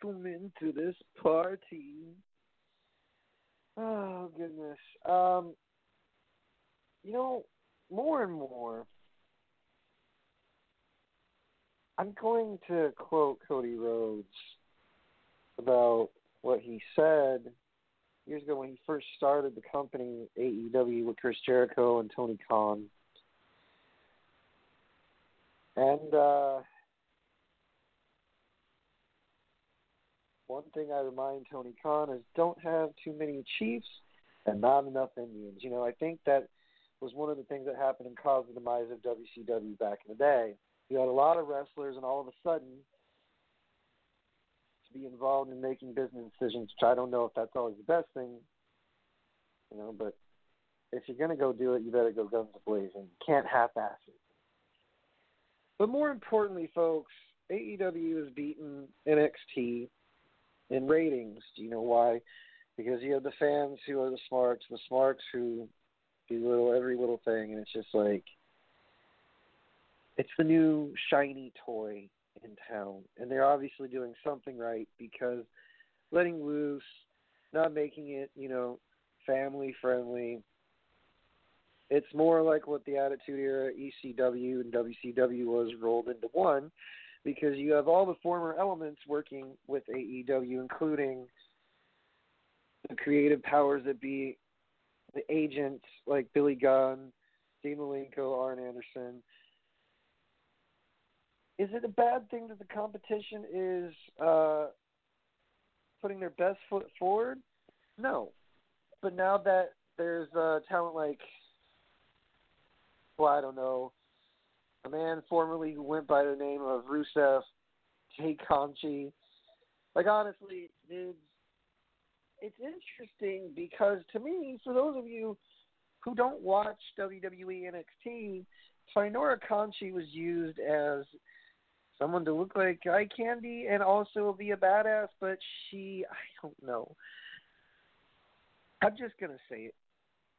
Gentlemen, to this party. Oh goodness. Um, you know, more and more, I'm going to quote Cody Rhodes about what he said years ago when he first started the company AEW with Chris Jericho and Tony Khan. And uh one thing I remind Tony Khan is don't have too many Chiefs and not enough Indians. You know, I think that was one of the things that happened and caused the demise of WCW back in the day. You had a lot of wrestlers, and all of a sudden, to be involved in making business decisions, which I don't know if that's always the best thing, you know, but if you're going to go do it, you better go guns blazing. You can't half-ass it. But more importantly, folks, AEW has beaten NXT in ratings. Do you know why? Because you have the fans who are the smarts, the smarts who do little every little thing, and it's just like it's the new shiny toy in town, and they're obviously doing something right because letting loose, not making it, you know, family friendly. It's more like what the Attitude Era, ECW, and WCW was rolled into one because you have all the former elements working with AEW, including the creative powers that be, the agents like Billy Gunn, Dean Malenko, Arn Anderson. Is it a bad thing that the competition is uh, putting their best foot forward? No. But now that there's uh, talent like, well, I don't know, a man formerly who went by the name of Rusev, Jay Conchi. Like honestly, dude, it's interesting because to me, for those of you who don't watch WWE NXT, Taynara Conchi was used as someone to look like eye candy and also be a badass, but she, I don't know. I'm just gonna say it.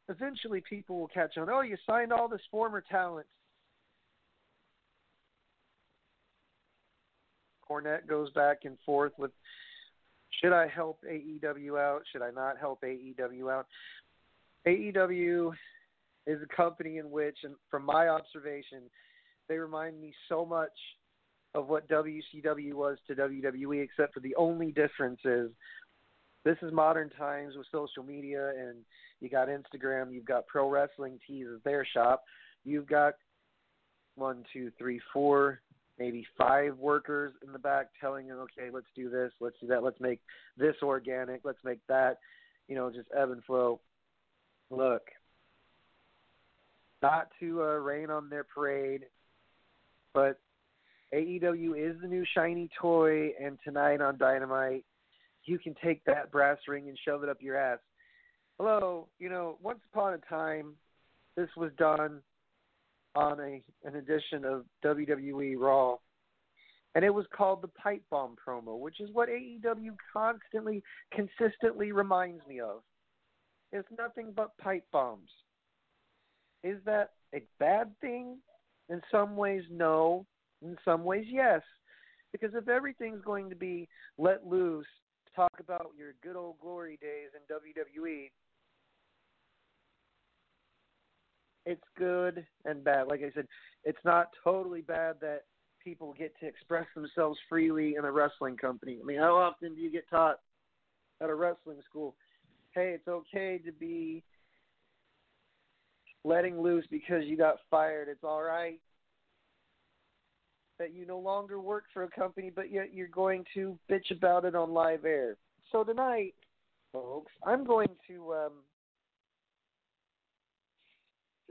Eventually, people will catch on. Oh, you signed all this former talent. Cornette goes back and forth with should I help AEW out? Should I not help AEW out? AEW is a company in which, and from my observation, they remind me so much of what WCW was to WWE, except for the only difference is this is modern times with social media and you got Instagram, you've got Pro Wrestling Tees as their shop, you've got one, two, three, four, maybe five workers in the back telling them, okay, let's do this, let's do that, let's make this organic, let's make that, you know, just ebb and flow. Look, not to uh, rain on their parade, but AEW is the new shiny toy, and tonight on Dynamite, you can take that brass ring and shove it up your ass. Hello, you know, once upon a time, this was done on a an edition of WWE Raw, and it was called the Pipe Bomb promo, which is what AEW constantly, consistently reminds me of. It's nothing but pipe bombs. Is that a bad thing? In some ways, no. In some ways, yes. Because if everything's going to be let loose, talk about your good old glory days in WWE, it's good and bad. Like I said, it's not totally bad that people get to express themselves freely in a wrestling company. I mean, how often do you get taught at a wrestling school? hey, it's okay to be letting loose because you got fired. It's all right that you no longer work for a company, but yet you're going to bitch about it on live air. So tonight, folks, I'm going to um,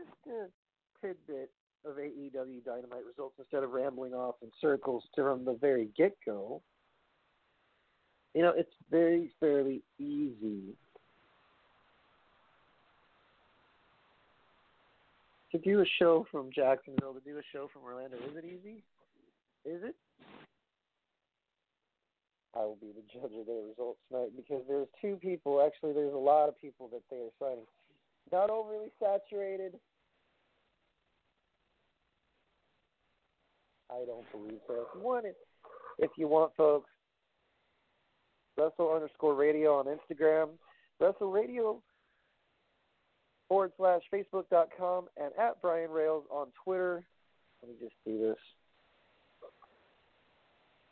just a tidbit of AEW Dynamite results instead of rambling off in circles from the very get go. You know, it's very fairly easy to do a show from Jacksonville, to do a show from Orlando. Is it easy? Is it? I will be the judge of their results tonight because there's two people. Actually, there's a lot of people that they are signing. Not overly saturated. I don't believe so. If you want if you want, folks, Wrestle underscore radio on Instagram, Wrestle Radio forward slash Facebook.com, and at Brian Rails on Twitter. Let me just do this.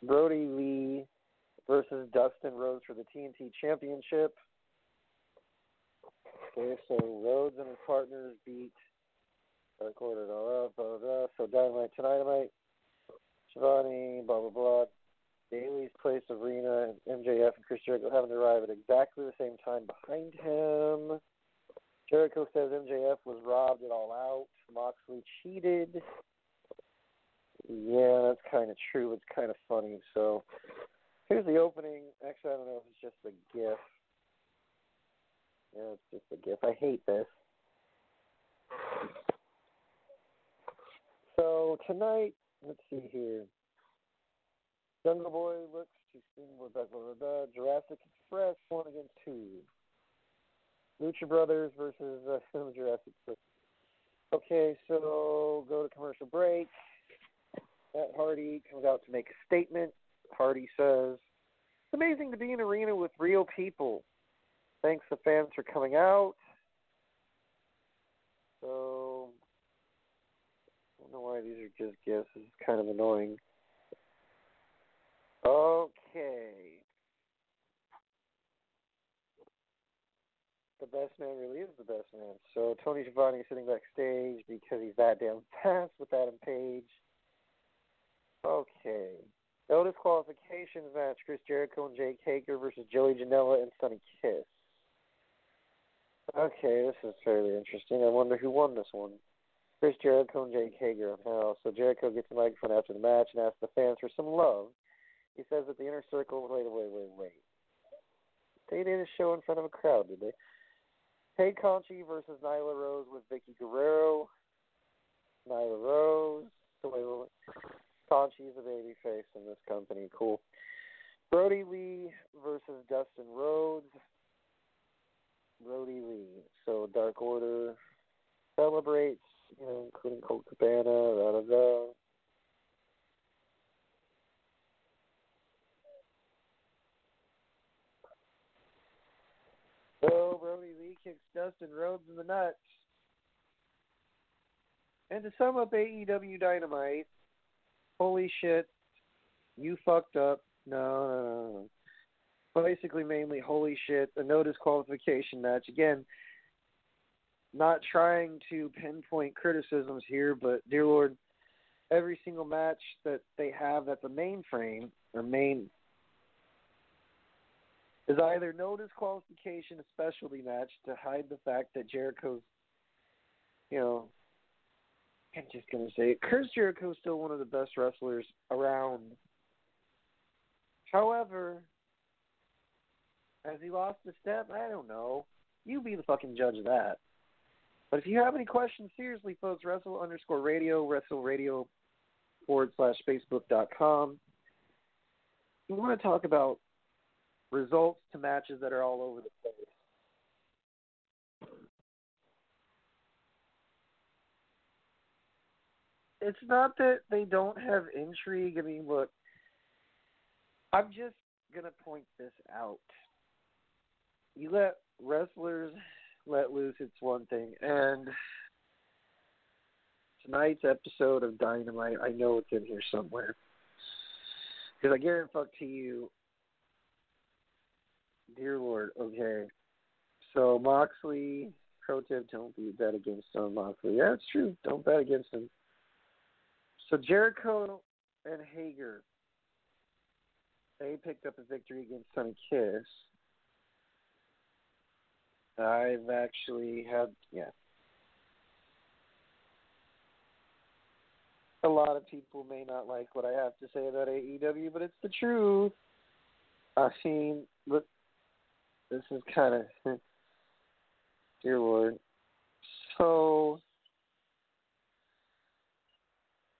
Brodie Lee versus Dustin Rhodes for the TNT Championship. Okay, so Rhodes and his partners beat Dark Order, blah, blah, blah. So Dynamite tonight, Shivani, blah, blah, blah. Daily's Place of Arena, MJF and Chris Jericho having to arrive at exactly the same time behind him. Jericho says MJF was robbed it all out. Moxley cheated. Yeah, that's kind of true. It's kind of funny. So here's the opening. Actually, I don't know if it's just a GIF. Yeah, it's just a GIF. I hate this. So tonight, let's see here. Jungle Boy looks to sing with blah, Jurassic Express one against two. Lucha Brothers versus uh, Jurassic Express. Okay, so go to commercial break. Matt Hardy comes out to make a statement. Hardy says, It's amazing to be in an arena with real people. Thanks to fans for coming out. So, don't know why these are just gifts. It's kind of annoying. Okay. The best man really is the best man. So Tony Schiavone is sitting backstage because he's that damn fast with Adam Page. Okay. No disqualifications match Chris Jericho and Jake Hager versus Joey Janela and Sonny Kiss. Okay, this is fairly interesting. I wonder who won this one. Chris Jericho and Jake Hager on. So Jericho gets the microphone after the match and asks the fans for some love. He says that the inner circle. Wait, wait, wait, wait. They did a show in front of a crowd, did they? Tay Conti versus Nyla Rose with Vickie Guerrero. Nyla Rose. So wait, wait, wait. Conchi's a baby face in this company. Cool. Brodie Lee versus Dustin Rhodes. Brodie Lee. So Dark Order celebrates, you know, including Colt Cabana, da da da. So Brodie Lee kicks Dustin Rhodes in the nuts. And to sum up AEW Dynamite, holy shit, you fucked up. No, no, no, no. Basically, mainly, holy shit, a no disqualification match. Again, not trying to pinpoint criticisms here, but dear Lord, every single match that they have that's a mainframe or main is either no disqualification, a specialty match to hide the fact that Jericho's, you know, I'm just gonna say it. Chris Jericho is still one of the best wrestlers around. However, has he lost a step? I don't know. You be the fucking judge of that. But if you have any questions, seriously, folks, wrestle underscore radio, wrestle radio forward slash Facebook dot com. You want to talk about results to matches that are all over the place. It's not that they don't have intrigue. I mean, look, I'm just going to point this out. You let wrestlers let loose, it's one thing. And tonight's episode of Dynamite, I know it's in here somewhere. Because I guarantee you, dear Lord, okay. So Moxley, pro tip: don't be bet against Jon Moxley. Yeah, it's true. Don't bet against him. So Jericho and Hager, they picked up a victory against Sonny Kiss. I've actually had yeah. A lot of people may not like what I have to say about AEW, but it's the truth. I mean, look, this is kind of, dear Lord. So,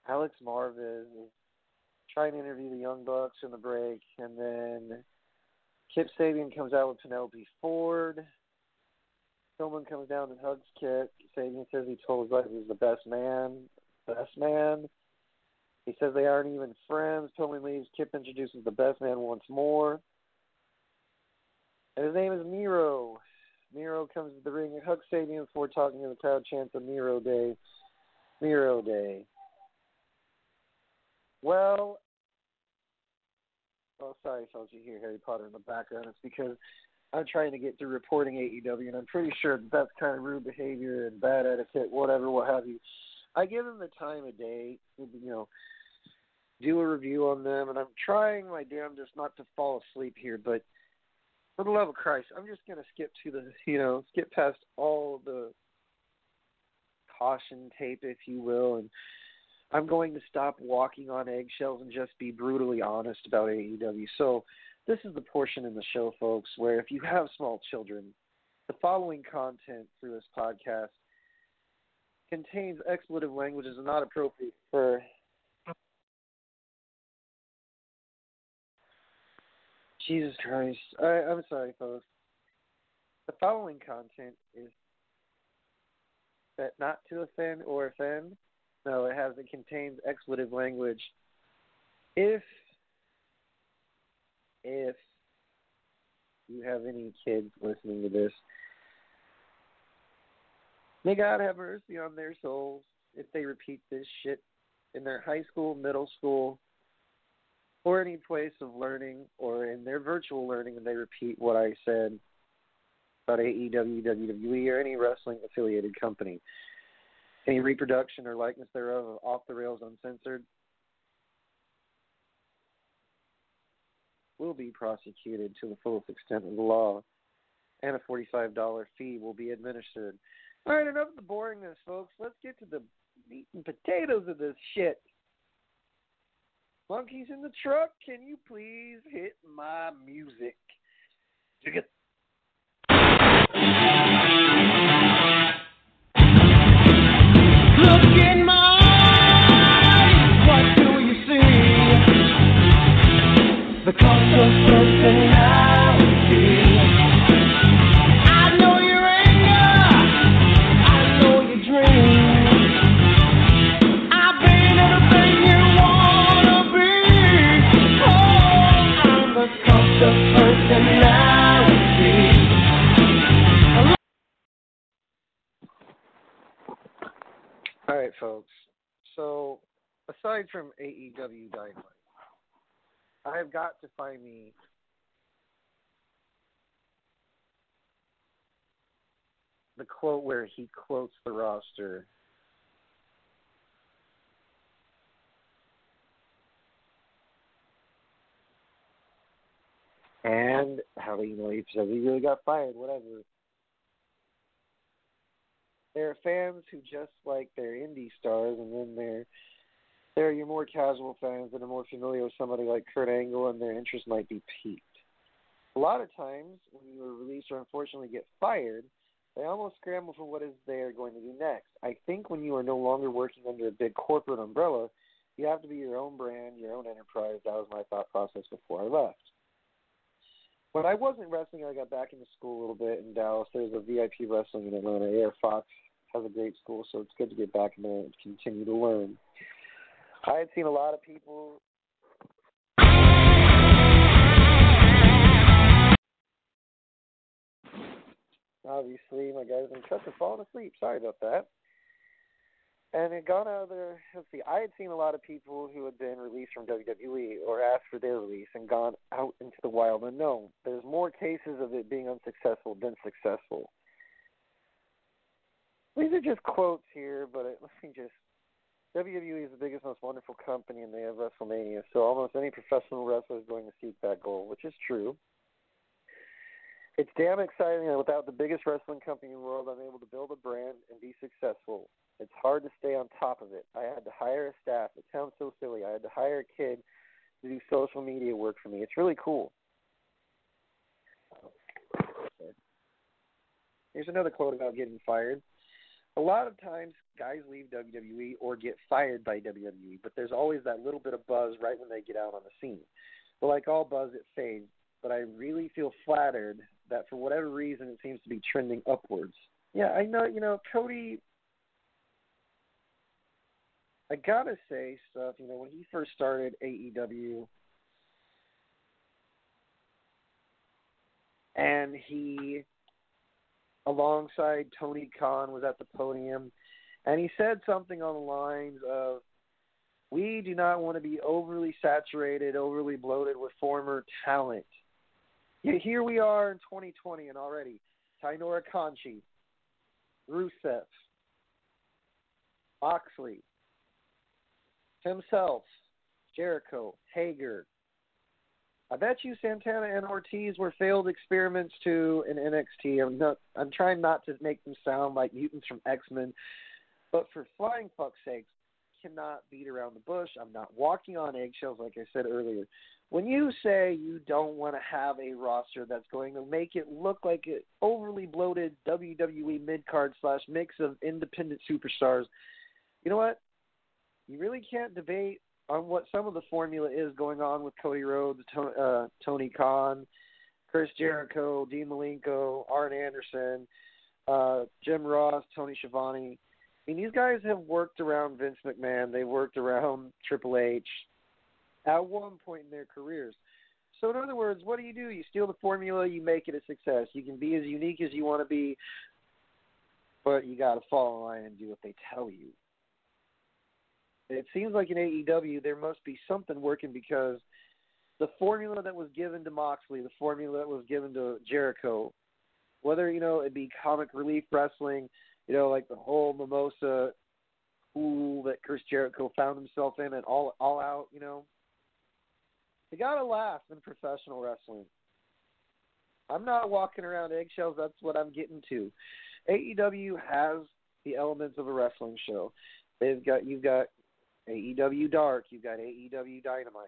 Alex Marvez is trying to interview the Young Bucks in the break, and then Kip Sabian comes out with Penelope Ford. Someone comes down and hugs Kip. Sabian says he told his wife he was the best man, best man. He says they aren't even friends. Pillman leaves. Kip introduces the best man once more. And his name is Miro. Miro comes to the ring and hugs Sabian before talking to the crowd, chants a Miro Day. Miro Day. Well, oh, sorry, I folks, you hear Harry Potter in the background. It's because I'm trying to get through reporting AEW, and I'm pretty sure that that's kind of rude behavior and bad etiquette, whatever, what have you. I give them the time of day, you know, do a review on them, and I'm trying my damnedest not to fall asleep here, but for the love of Christ, I'm just gonna skip to the, you know, skip past all the caution tape, if you will, and I'm going to stop walking on eggshells and just be brutally honest about AEW. So, this is the portion in the show, folks, where if you have small children, the following content through this podcast contains expletive language and not appropriate for Jesus Christ. I, I'm sorry, folks. The following content is that not to offend or offend. No, it has it contains expletive language. If if you have any kids listening to this, may God have mercy on their souls if they repeat this shit in their high school, middle school, or any place of learning, or in their virtual learning, and they repeat what I said about AEW, WWE, or any wrestling affiliated company. Any reproduction or likeness thereof of off the rails uncensored will be prosecuted to the fullest extent of the law, and a $45 fee will be administered. All right, enough of the boringness, folks. Let's get to the meat and potatoes of this shit. Monkeys in the truck, can you please hit my music? To All right, folks. So, aside from AEW Dynamite, I have got to find me the quote where he quotes the roster. And how do you know he says he really got fired? Whatever. There are fans who just like their indie stars, and then there there your more casual fans that are more familiar with somebody like Kurt Angle, and their interest might be piqued. A lot of times, when you are released or unfortunately get fired, they almost scramble for what is they are going to do next. I think when you are no longer working under a big corporate umbrella, you have to be your own brand, your own enterprise. That was my thought process before I left. When I wasn't wrestling, I got back into school a little bit in Dallas. There's a VIP wrestling in Atlanta. AR Fox has a great school, so it's good to get back in there and continue to learn. I had seen a lot of people. Obviously, my guy's been cut and falling asleep. Sorry about that. And it got out of there. Let's see. I had seen a lot of people who had been released from WWE or asked for their release and gone out into the wild unknown. There's more cases of it being unsuccessful than successful. These are just quotes here, but it, let me just. WWE is the biggest, most wonderful company, and they have WrestleMania. So almost any professional wrestler is going to seek that goal, which is true. It's damn exciting that without the biggest wrestling company in the world, I'm able to build a brand and be successful. It's hard to stay on top of it. I had to hire a staff. It sounds so silly. I had to hire a kid to do social media work for me. It's really cool. Here's another quote about getting fired. A lot of times, guys leave WWE or get fired by WWE, but there's always that little bit of buzz right when they get out on the scene. But like all buzz, it fades. But I really feel flattered that for whatever reason, it seems to be trending upwards. Yeah, I know. You know, Cody I gotta say stuff. You know, when he first started AEW, and he, alongside Tony Khan, was at the podium, and he said something on the lines of, "We do not want to be overly saturated, overly bloated with former talent." Yet here we are in 2020, and already Taynara Conti, Rusev, Moxley, himself, Jericho, Hager. I bet you Santana and Ortiz were failed experiments too in NXT. I'm not. I'm trying not to make them sound like mutants from X Men, but for flying fuck's sakes, cannot beat around the bush. I'm not walking on eggshells, like I said earlier. When you say you don't want to have a roster that's going to make it look like an overly bloated WWE mid card slash mix of independent superstars, you know what? you really can't debate on what some of the formula is going on with Cody Rhodes, uh, Tony Khan, Chris Jericho, Dean Malenko, Arn Anderson, uh, Jim Ross, Tony Schiavone. I mean, these guys have worked around Vince McMahon. They worked around Triple H at one point in their careers. So, in other words, what do you do? You steal the formula, you make it a success. You can be as unique as you want to be, but you got to fall in line and do what they tell you it seems like in AEW there must be something working because the formula that was given to Moxley, the formula that was given to Jericho, whether you know it be comic relief wrestling, you know, like the whole mimosa pool that Chris Jericho found himself in and all all out, you know. You gotta laugh in professional wrestling. I'm not walking around eggshells, that's what I'm getting to. AEW has the elements of a wrestling show. They've got you've got AEW Dark, you've got AEW Dynamite.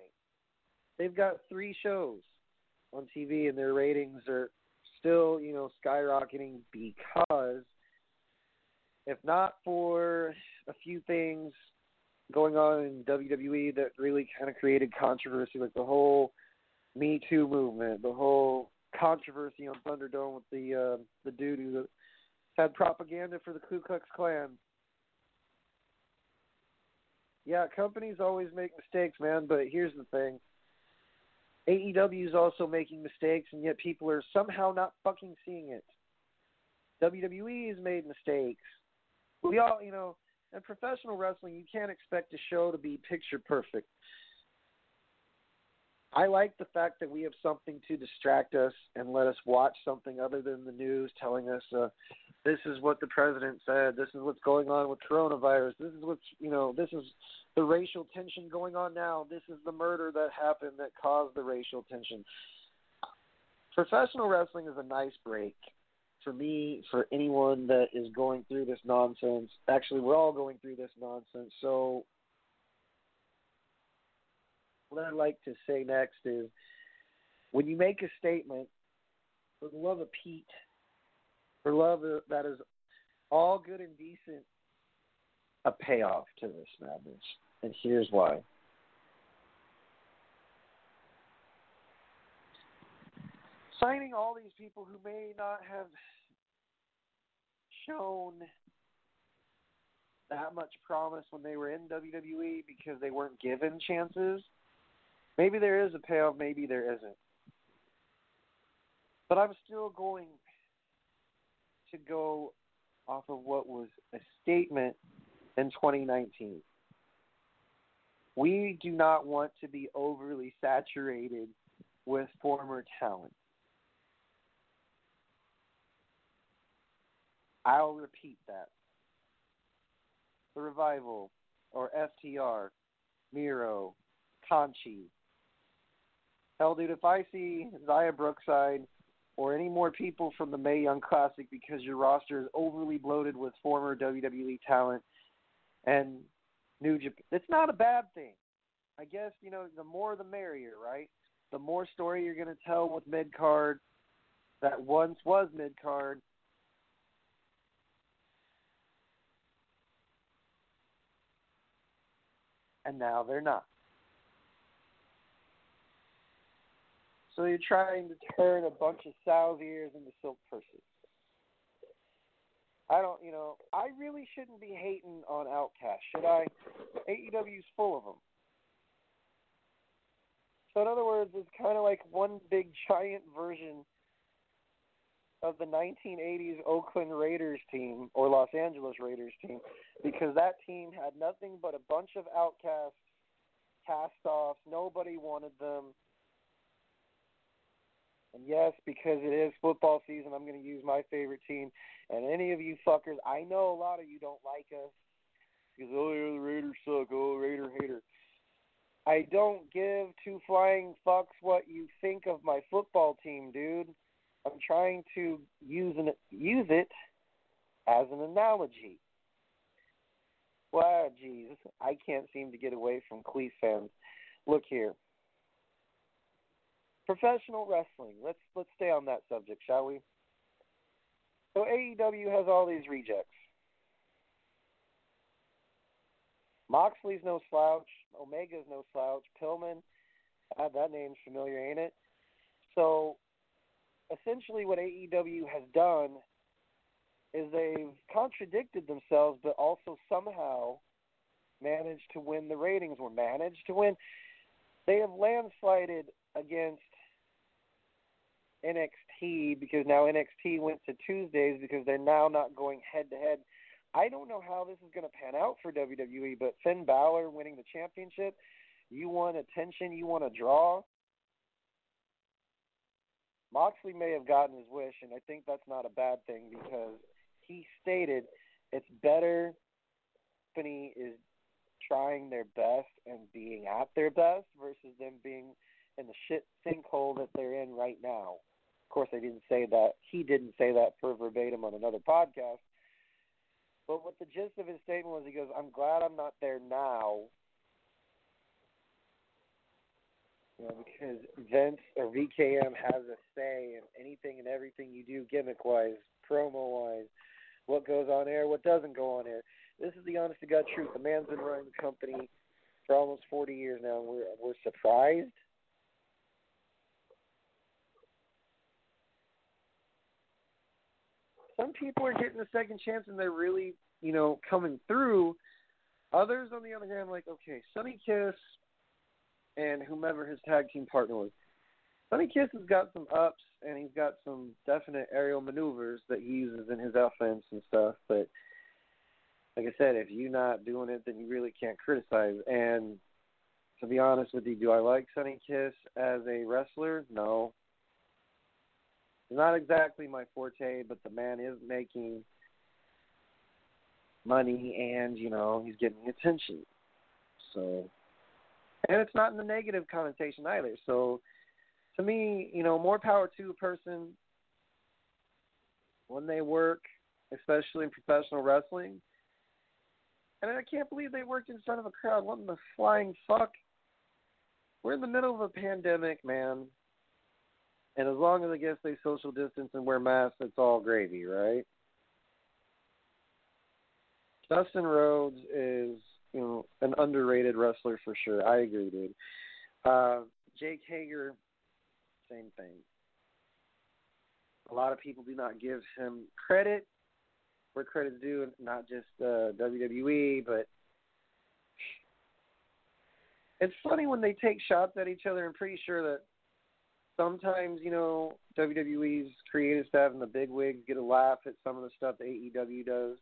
They've got three shows on TV, and their ratings are still, you know, skyrocketing because if not for a few things going on in WWE that really kind of created controversy, like the whole Me Too movement, the whole controversy on Thunderdome with the uh, the dude who had propaganda for the Ku Klux Klan yeah, companies always make mistakes, man. But here's the thing: AEW is also making mistakes, and yet people are somehow not fucking seeing it. WWE has made mistakes. We all, you know, in professional wrestling, you can't expect a show to be picture perfect. I like the fact that we have something to distract us and let us watch something other than the news telling us uh, this is what the president said, this is what's going on with coronavirus, this is what's you know, this is the racial tension going on now, this is the murder that happened that caused the racial tension. Professional wrestling is a nice break for me, for anyone that is going through this nonsense. Actually, we're all going through this nonsense. So what I'd like to say next is when you make a statement, for the love of Pete, for love uh, that is all good and decent, a payoff to this madness. And here's why. Signing all these people who may not have shown that much promise when they were in WWE because they weren't given chances Maybe there is a payoff, maybe there isn't. But I'm still going to go off of what was a statement in 2019. We do not want to be overly saturated with former talent. I'll repeat that. The Revival, or FTR, Miro, Conchi. Hell, dude, if I see Xia Brookside or any more people from the Mae Young Classic because your roster is overly bloated with former WWE talent and New Japan, it's not a bad thing. I guess, you know, the more the merrier, right? The more story you're going to tell with mid card that once was mid card and now they're not. So you're trying to turn a bunch of sow's ears into silk purses. I don't, you know, I really shouldn't be hating on Outcast, should I? AEW's full of them. So in other words, it's kind of like one big giant version of the 1980s Oakland Raiders team or Los Angeles Raiders team because that team had nothing but a bunch of outcasts, cast-offs. Nobody wanted them. And yes, because it is football season, I'm going to use my favorite team. And any of you fuckers, I know a lot of you don't like us because oh the Raiders suck. Oh, Raider hater. I don't give two flying fucks what you think of my football team, dude. I'm trying to use an use it as an analogy. Well, geez, I can't seem to get away from Cleese fans. Look here. Professional wrestling. Let's let's stay on that subject, shall we? So AEW has all these rejects. Moxley's no slouch. Omega's no slouch. Pillman, ah, that name's familiar, ain't it? So essentially what AEW has done is they've contradicted themselves, but also somehow managed to win the ratings or managed to win. They have landslided against NXT because now NXT went to Tuesdays because they're now not going head to head. I don't know how this is going to pan out for WWE, but Finn Balor winning the championship, you want attention, you want a draw. Moxley may have gotten his wish, and I think that's not a bad thing because he stated it's better company is trying their best and being at their best versus them being in the shit sinkhole that they're in right now. Course, I didn't say that. He didn't say that per verbatim on another podcast. But what the gist of his statement was, he goes, "I'm glad I'm not there now You know, because Vince or VKM has a say in anything and everything you do gimmick wise, promo wise, what goes on air, what doesn't go on air. This is the honest to God truth. The man's been running the company for almost 40 years now, and we're we're surprised. Some people are getting a second chance, and they're really, you know, coming through. Others, on the other hand, like okay, Sonny Kiss and whomever his tag team partner was. Sonny Kiss has got some ups and he's got some definite aerial maneuvers that he uses in his offense and stuff, but like I said, if you're not doing it then you really can't criticize. And to be honest with you, do I like Sonny Kiss as a wrestler? No. Not exactly my forte, but the man is making money and, you know, he's getting attention. So and it's not in the negative connotation either. So, to me, you know, more power to a person when they work, especially in professional wrestling. And I can't believe they worked in front of a crowd. What in the flying fuck? We're in the middle of a pandemic, man. And as long as I guess they social distance and wear masks, it's all gravy, right? Dustin Rhodes is you know an underrated wrestler for sure. I agree, dude. Uh, Jake Hager, same thing. A lot of people do not give him credit where credit's due, not just uh, WWE, but it's funny when they take shots at each other. I'm pretty sure that sometimes, you know, WWE's creative staff and the big wigs get a laugh at some of the stuff AEW does.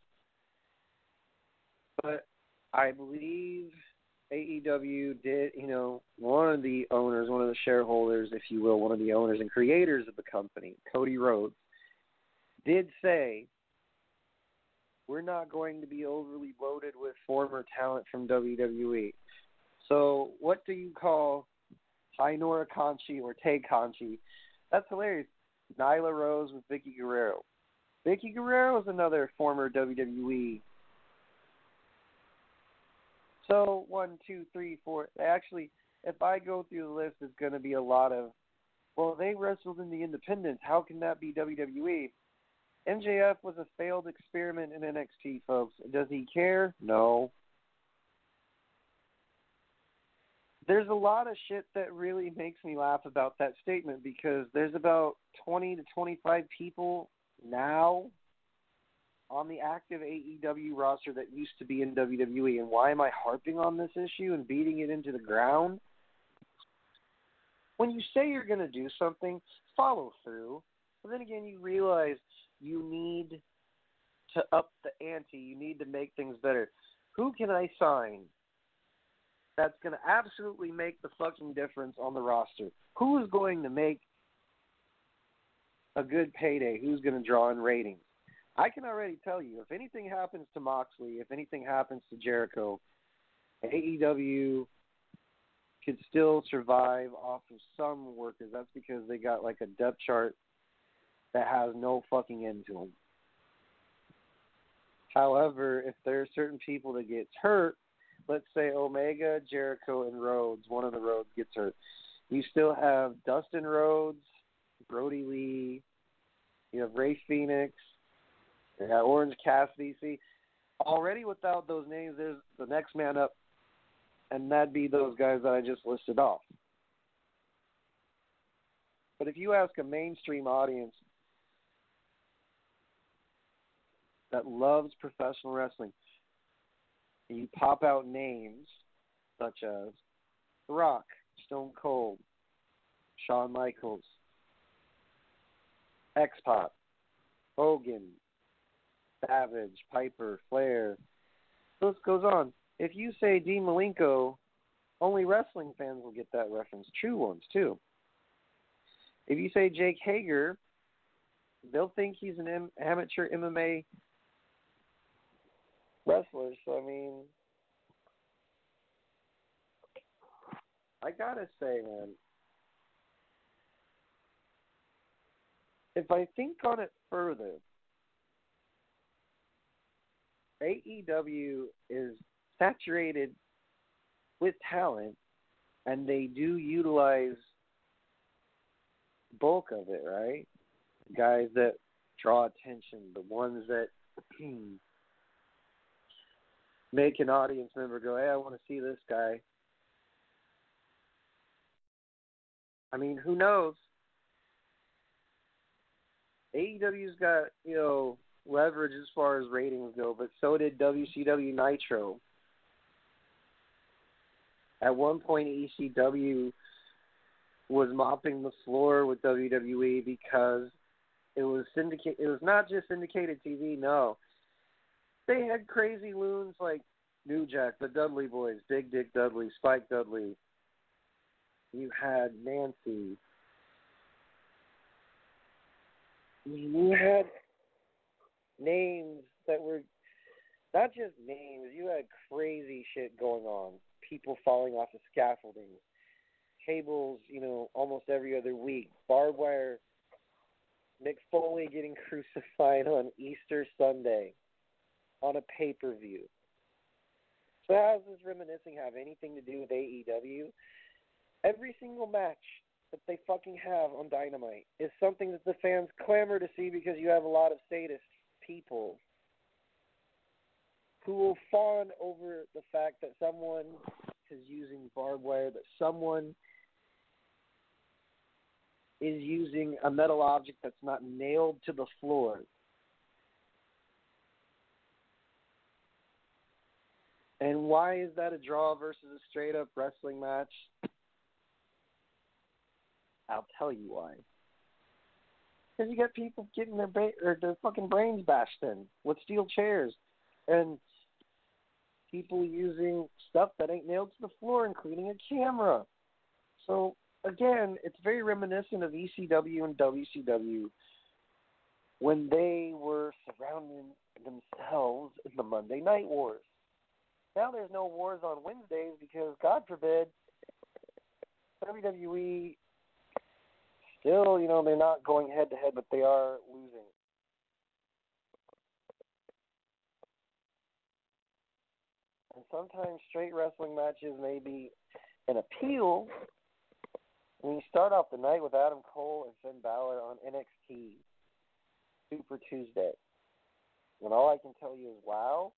But I believe AEW did, you know, one of the owners, one of the shareholders, if you will, one of the owners and creators of the company, Cody Rhodes, did say we're not going to be overly loaded with former talent from WWE. So, what do you call Hinora Conchi or Tay Conchi? That's hilarious. Nyla Rose with Vickie Guerrero. Vickie Guerrero is another former WWE. So one, two, three, four. Actually, if I go through the list, it's going to be a lot of. Well, they wrestled in the Independents. How can that be WWE? MJF was a failed experiment in NXT, folks. Does he care? No. There's a lot of shit that really makes me laugh about that statement because there's about 20 to 25 people now on the active AEW roster that used to be in WWE. And why am I harping on this issue and beating it into the ground? When you say you're going to do something, follow through. But then again, you realize you need to up the ante. You need to make things better. Who can I sign that's going to absolutely make the fucking difference on the roster? Who is going to make a good payday? Who's going to draw in ratings? I can already tell you if anything happens to Moxley, if anything happens to Jericho, AEW could still survive off of some workers. That's because they got like a depth chart that has no fucking end to them. However, if there are certain people that get hurt, let's say Omega, Jericho, and Rhodes, one of the Rhodes gets hurt, you still have Dustin Rhodes, Brodie Lee, you have Rey Fénix, you have Orange Cassidy. See, already without those names, there's the next man up, and that'd be those guys that I just listed off. But if you ask a mainstream audience that loves professional wrestling, and you pop out names such as Rock, Stone Cold, Shawn Michaels, X Pac, Hogan, Savage, Piper, Flair. The list goes on. If you say Dean Malenko, only wrestling fans will get that reference. True ones too. If you say Jake Hager, they'll think he's an amateur MMA wrestler. So I mean, I gotta say, man, if I think on it further, AEW is saturated with talent, and they do utilize bulk of it, right? Guys that draw attention, the ones that make an audience member go, "Hey, I want to see this guy." I mean, who knows? AEW's got you know leverage as far as ratings go, but so did WCW Nitro. At one point, ECW was mopping the floor with WWE because it was syndicate. It was not just syndicated TV. No, they had crazy loons like New Jack, the Dudley Boys, Big Dick Dudley, Spike Dudley. You had Nancy. You had names that were not just names. You had crazy shit going on. People falling off of scaffolding, cables. You know, almost every other week. Barbed wire. Mick Foley getting crucified on Easter Sunday on a pay per view. So how does this reminiscing have anything to do with AEW? Every single match that they fucking have on Dynamite is something that the fans clamor to see because you have a lot of sadist people who will fawn over the fact that someone is using barbed wire, that someone is using a metal object that's not nailed to the floor. And why is that a draw versus a straight up wrestling match? I'll tell you why. Because you got people getting their ba- or their fucking brains bashed in with steel chairs, and people using stuff that ain't nailed to the floor, including a camera. So again, it's very reminiscent of ECW and WCW when they were surrounding themselves in the Monday Night Wars. Now there's no wars on Wednesdays because, God forbid, WWE still, you know, they're not going head to head, but they are losing. And sometimes straight wrestling matches may be an appeal. You start off the night with Adam Cole and Finn Balor on NXT Super Tuesday, and all I can tell you is wow,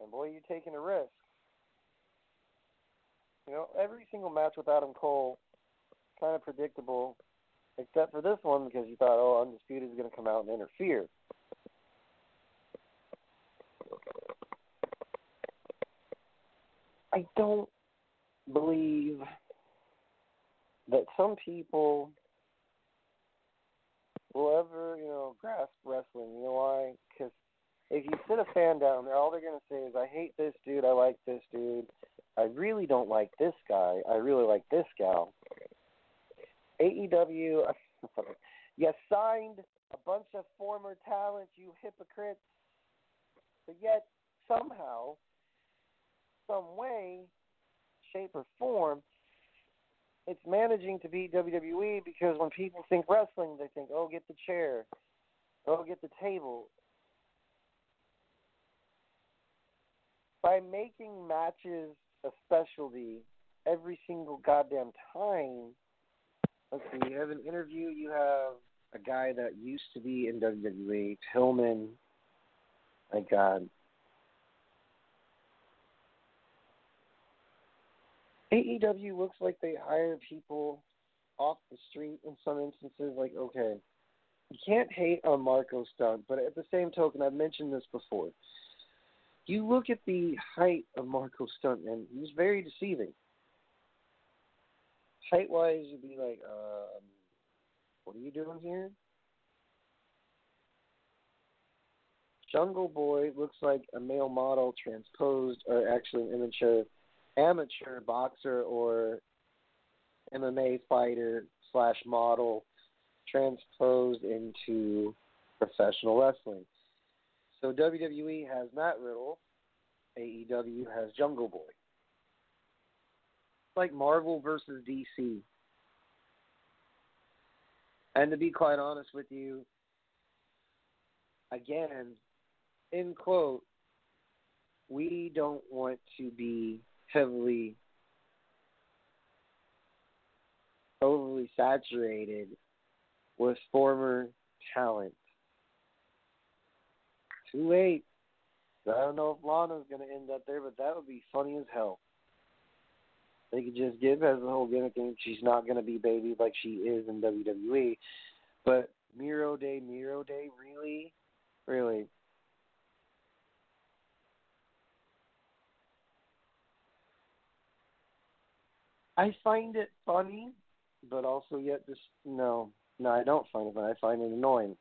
and boy, you're taking a risk. You know, every single match with Adam Cole, kind of predictable, except for this one because you thought, oh, Undisputed is going to come out and interfere. I don't believe that some people will ever, you know, grasp wrestling. You know why? Because if you sit a fan down there, all they're going to say is, I hate this dude, I like this dude, I really don't like this guy, I really like this gal. AEW, you signed a bunch of former talent, you hypocrites, but yet somehow, some way, shape, or form, it's managing to beat WWE because when people think wrestling, they think, oh, get the chair, oh, get the table. By making matches a specialty every single goddamn time, let's see, you have an interview, you have a guy that used to be in WWE, Pillman. My God. AEW looks like they hire people off the street in some instances. Like, okay, you can't hate on Marko Stunt, but at the same token, I've mentioned this before. You look at the height of Marko Stunt, and he's very deceiving. Height wise, you'd be like, um, what are you doing here? Jungle Boy looks like a male model transposed, or actually an immature amateur boxer or MMA fighter slash model transposed into professional wrestling. So WWE has Matt Riddle, AEW has Jungle Boy. It's like Marvel versus DC. And to be quite honest with you, again, in quote, we don't want to be heavily overly saturated with former talent. Too late. I don't know if Lana's going to end up there, but that would be funny as hell. They could just give as the whole gimmick, and she's not going to be baby like she is in WWE. But Miro Day, Miro Day, really, really. I find it funny, but also yet just no, no, I don't find it funny. I find it annoying.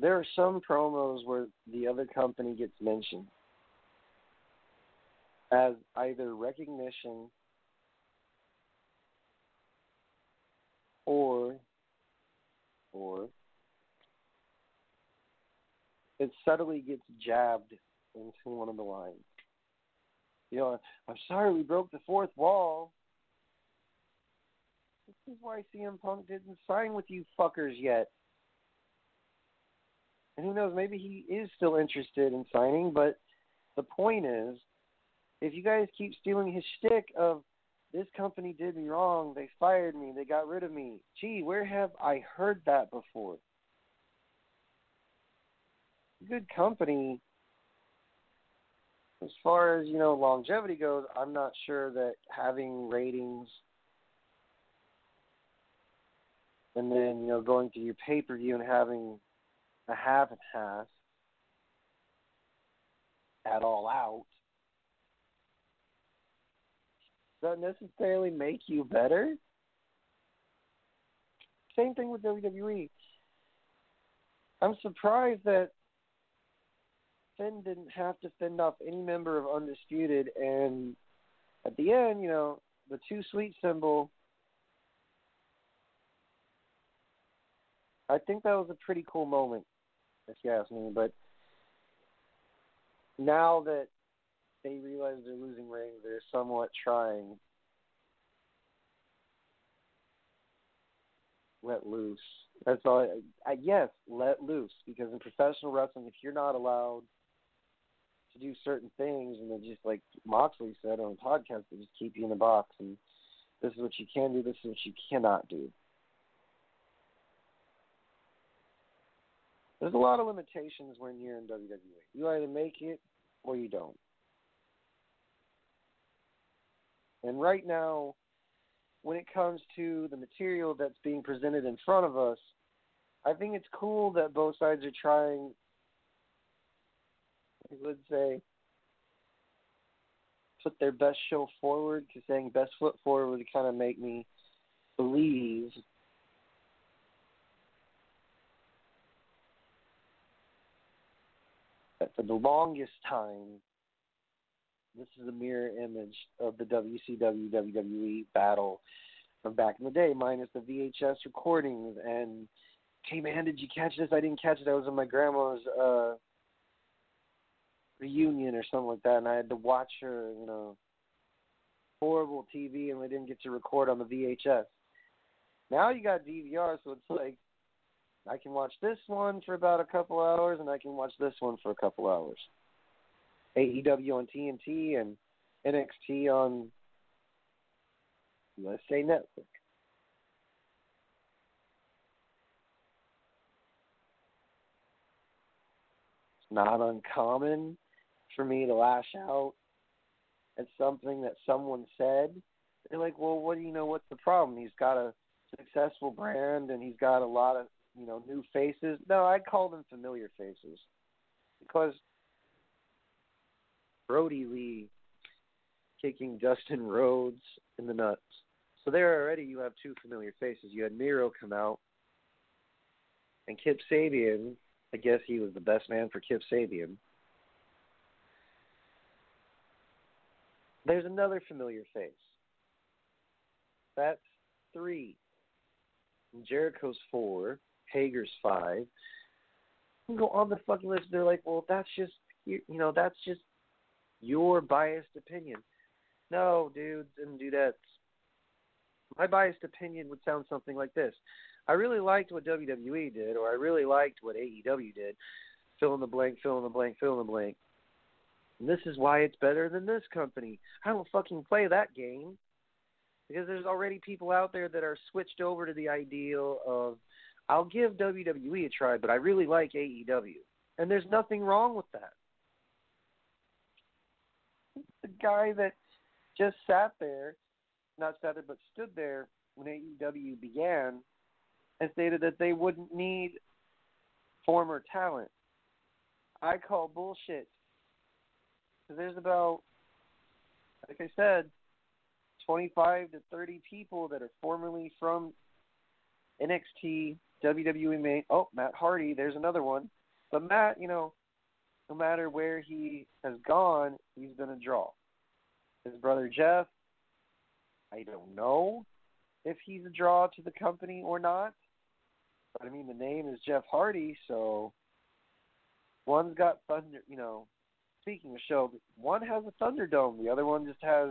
There are some promos where the other company gets mentioned as either recognition or or it subtly gets jabbed into one of the lines. You know, I'm sorry we broke the fourth wall. This is why CM Punk didn't sign with you fuckers yet. And who knows, maybe he is still interested in signing, but the point is, if you guys keep stealing his shtick of this company did me wrong, they fired me, they got rid of me. Gee, where have I heard that before? Good company as far as you know longevity goes, I'm not sure that having ratings and then you know going to your pay per view and having a haven't had at all out doesn't necessarily make you better. Same thing with WWE. I'm surprised that Finn didn't have to fend off any member of Undisputed, and at the end, you know, the Too Sweet symbol. I think that was a pretty cool moment, if you ask me. But now that they realize they're losing Reigns, they're somewhat trying let loose. That's all. I, I, yes, let loose because in professional wrestling, if you're not allowed to do certain things, and then just like Moxley said on the podcast, they just keep you in the box, and this is what you can do, this is what you cannot do. There's a lot of limitations when you're in WWE. You either make it or you don't. And right now, when it comes to the material that's being presented in front of us, I think it's cool that both sides are trying, I would say, put their best show forward, because saying best foot forward would kind of make me believe that for the longest time, this is a mirror image of the WCW WWE battle from back in the day, minus the VHS recordings. And hey, man, did you catch this? I didn't catch it. I was in my grandma's uh, reunion or something like that, and I had to watch her, you know, horrible TV, and we didn't get to record on the VHS. Now you got DVR, so it's like I can watch this one for about a couple hours, and I can watch this one for a couple hours. AEW on TNT and NXT on USA Network. It's not uncommon for me to lash out at something that someone said. They're like, well, what do you know? What's the problem? He's got a successful brand and he's got a lot of, you know, new faces. No, I call them familiar faces because Brodie Lee kicking Dustin Rhodes in the nuts. So there already you have two familiar faces. You had Miro come out, and Kip Sabian. I guess he was the best man for Kip Sabian. There's another familiar face. That's three. Jericho's four. Hager's five. You go on the fucking list. They're like, well, that's just you know, that's just your biased opinion. No, dude, didn't do that. My biased opinion would sound something like this. I really liked what WWE did, or I really liked what AEW did. Fill in the blank, fill in the blank, fill in the blank. And this is why it's better than this company. I don't fucking play that game. Because there's already people out there that are switched over to the ideal of I'll give WWE a try, but I really like AEW. And there's nothing wrong with that the guy that just sat there, not sat there, but stood there when AEW began and stated that they wouldn't need former talent. I call bullshit. Because there's about, like I said, 25 to 30 people that are formerly from NXT, WWE main. Oh, Matt Hardy, there's another one. But Matt, you know, no matter where he has gone, he's been a draw. His brother Jeff, I don't know if he's a draw to the company or not. But I mean, the name is Jeff Hardy, so one's got thunder. You know, speaking of show, one has a Thunderdome, the other one just has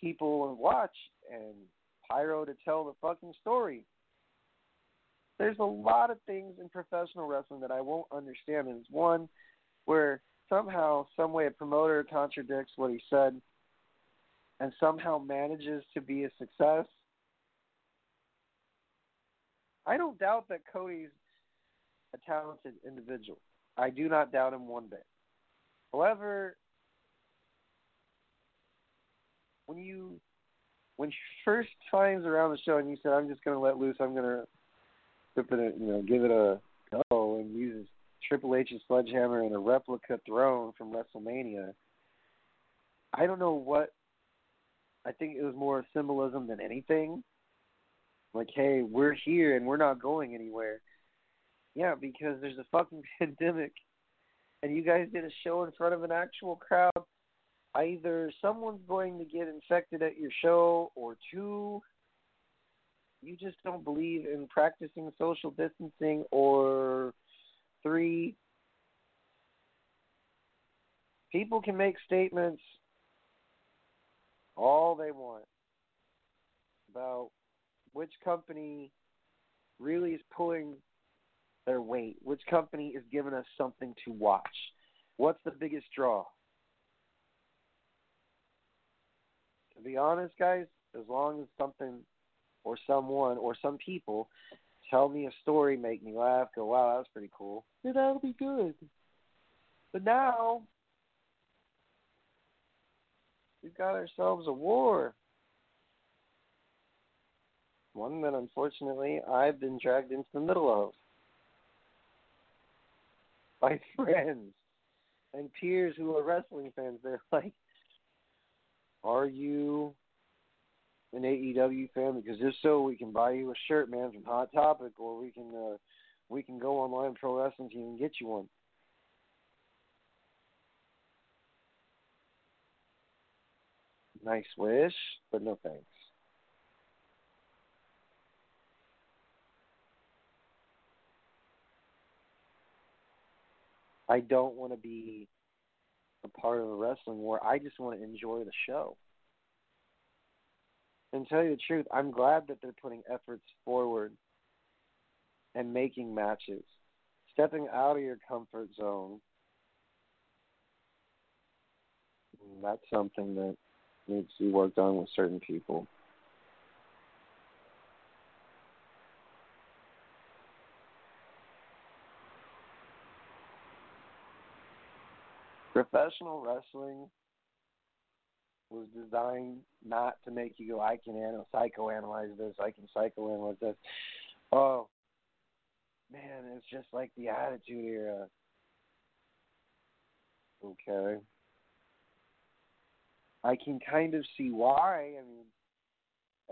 people and watch and pyro to tell the fucking story. There's a lot of things in professional wrestling that I won't understand. And one, where somehow, some way, a promoter contradicts what he said and somehow manages to be a success. I don't doubt that Cody's a talented individual. I do not doubt him one bit. However, when you when first times around the show and you said I'm just going to let loose, I'm going to rip it, you know, give it a go and uses Triple H's sledgehammer and a replica throne from WrestleMania. I don't know what. I think it was more symbolism than anything. Like, hey, we're here and we're not going anywhere. Yeah, because there's a fucking pandemic and you guys did a show in front of an actual crowd, either someone's going to get infected at your show, or two, you just don't believe in practicing social distancing, or three, people can make statements all they want about which company really is pulling their weight, which company is giving us something to watch. What's the biggest draw? To be honest, guys, as long as something or someone or some people tell me a story, make me laugh, go, wow, that was pretty cool, then that'll be good. But now, we've got ourselves a war. One that unfortunately I've been dragged into the middle of by friends and peers who are wrestling fans. They're like, Are you an AEW fan? Because if so, we can buy you a shirt, man, from Hot Topic, or we can uh, we can go online pro wrestling team and get you one. Nice wish, but no thanks. I don't want to be a part of a wrestling war. I just want to enjoy the show. And tell you the truth, I'm glad that they're putting efforts forward and making matches, stepping out of your comfort zone. That's something that needs to be worked on with certain people. Professional wrestling was designed not to make you go, I can anal- psychoanalyze this, I can psychoanalyze this. Oh, man, it's just like the Attitude Era. Okay. I can kind of see why. I mean,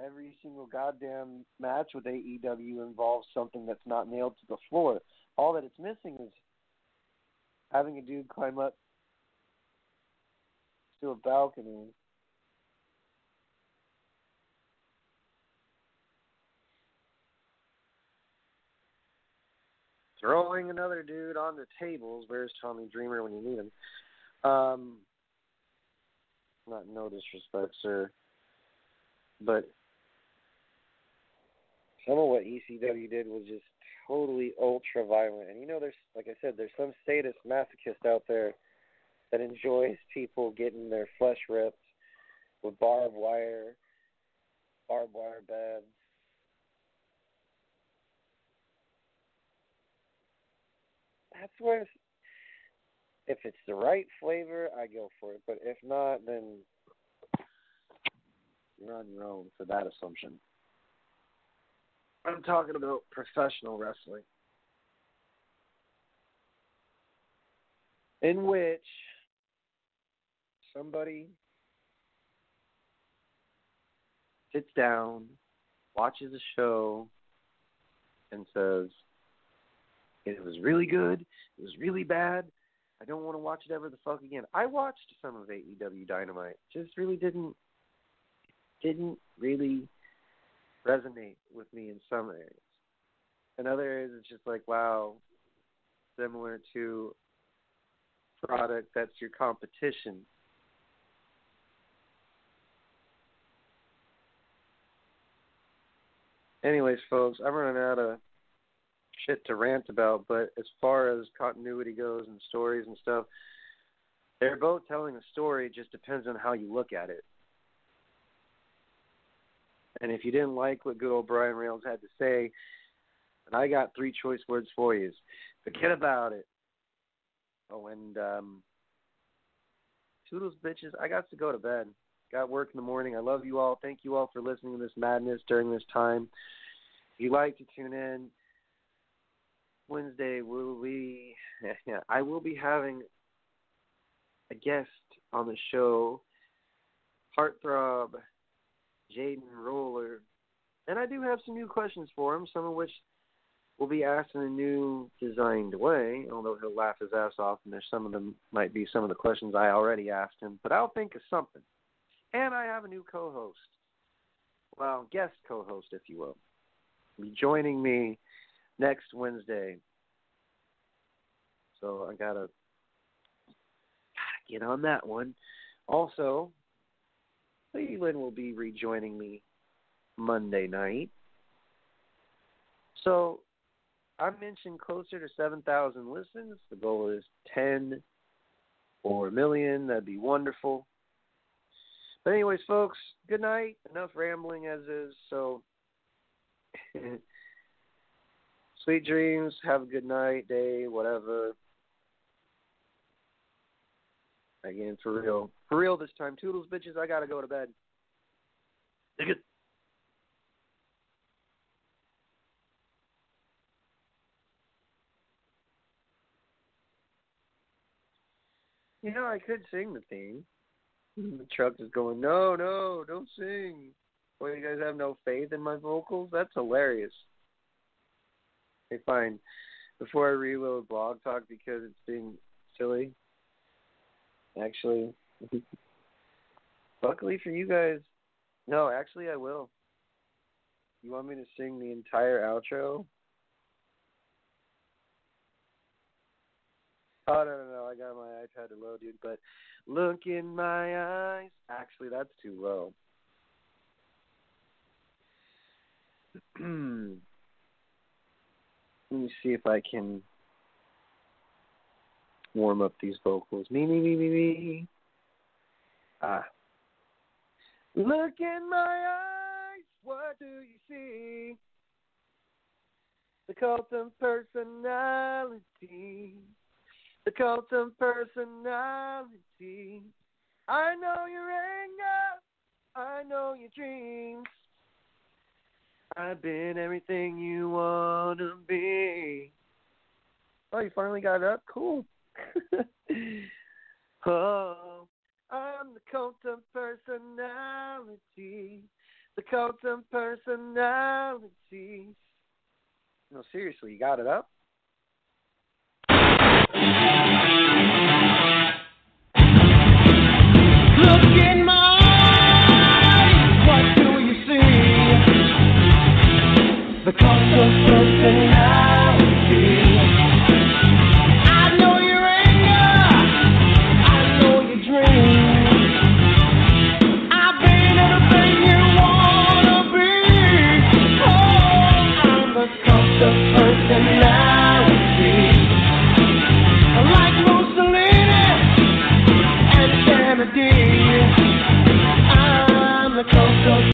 every single goddamn match with AEW involves something that's not nailed to the floor. All that it's missing is having a dude climb up to a balcony throwing another dude on the tables. Where's Tommy Dreamer when you need him? Um, not no disrespect, sir, but some of what ECW did was just totally ultra violent. And you know, there's like I said, there's some sadist masochist out there that enjoys people getting their flesh ripped with barbed wire, barbed wire beds. That's where, if it's the right flavor, I go for it. But if not, then you're on your own for that assumption. I'm talking about professional wrestling, in which somebody sits down, watches a show, and says, It was really good, it was really bad. I don't want to watch it ever the fuck again. I watched some of AEW Dynamite. Just really didn't didn't really resonate with me in some areas. In other areas it's just like, wow, similar to product that's your competition. Anyways, folks, I'm running out of shit to rant about, but as far as continuity goes and stories and stuff, they're both telling a story. It just depends on how you look at it. And if you didn't like what good old Brian Reynolds had to say, I got three choice words for you: forget about it. Oh, and um, toodles, bitches. I got to go to bed. Got work in the morning. I love you all. Thank you all for listening to this madness during this time. If you'd like to tune in, Wednesday will be I will be having a guest on the show, Heartthrob Jaden Roller. And I do have some new questions for him, some of which will be asked in a new designed way, although he'll laugh his ass off and there's some of them might be some of the questions I already asked him, but I'll think of something. And I have a new co host. Well, guest co host if you will. Be joining me next Wednesday. So I gotta gotta get on that one. Also, Leland will be rejoining me Monday night. So I mentioned closer to 7,000 listens. The goal is 10 or a million. That'd be wonderful. But, anyways, folks, good night. Enough rambling as is. So, sweet dreams. Have a good night, day, whatever. Again, for real. For real this time. Toodles, bitches. I got to go to bed. Dig it. You know, I could sing the theme. The truck is going, no, no, don't sing. Well, you guys have no faith in my vocals? That's hilarious. Okay, fine. Before I reload Blog Talk because it's being silly, actually, luckily for you guys, no, actually, I will. You want me to sing the entire outro? Oh no no no! I got my iPad to load, dude. But look in my eyes. Actually, that's too low. Let me see if I can warm up these vocals. Me me me me me. Ah. Look in my eyes. What do you see? The cult of personality the cult of personality. I know your anger, I know your dreams. I've been everything you want to be. Oh, you finally got up? Cool. oh, I'm the cult of personality. The cult of personality. No, seriously, you got it up? What do